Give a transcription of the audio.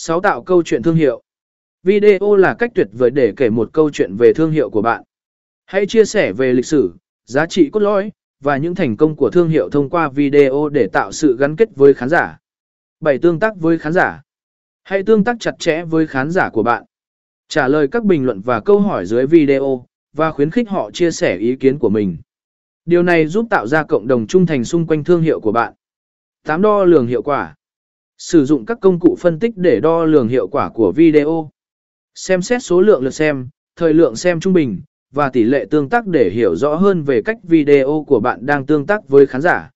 6. Tạo câu chuyện thương hiệu. Video là cách tuyệt vời để kể một câu chuyện về thương hiệu của bạn. Hãy chia sẻ về lịch sử, giá trị cốt lõi, và những thành công của thương hiệu thông qua video để tạo sự gắn kết với khán giả. 7. Tương tác với khán giả. Hãy tương tác chặt chẽ với khán giả của bạn. Trả lời các bình luận và câu hỏi dưới video, và khuyến khích họ chia sẻ ý kiến của mình. Điều này giúp tạo ra cộng đồng trung thành xung quanh thương hiệu của bạn. 8. Đo lường hiệu quả. Sử dụng các công cụ phân tích để đo lường hiệu quả của video. Xem xét số lượng lượt xem, thời lượng xem trung bình, và tỷ lệ tương tác để hiểu rõ hơn về cách video của bạn đang tương tác với khán giả.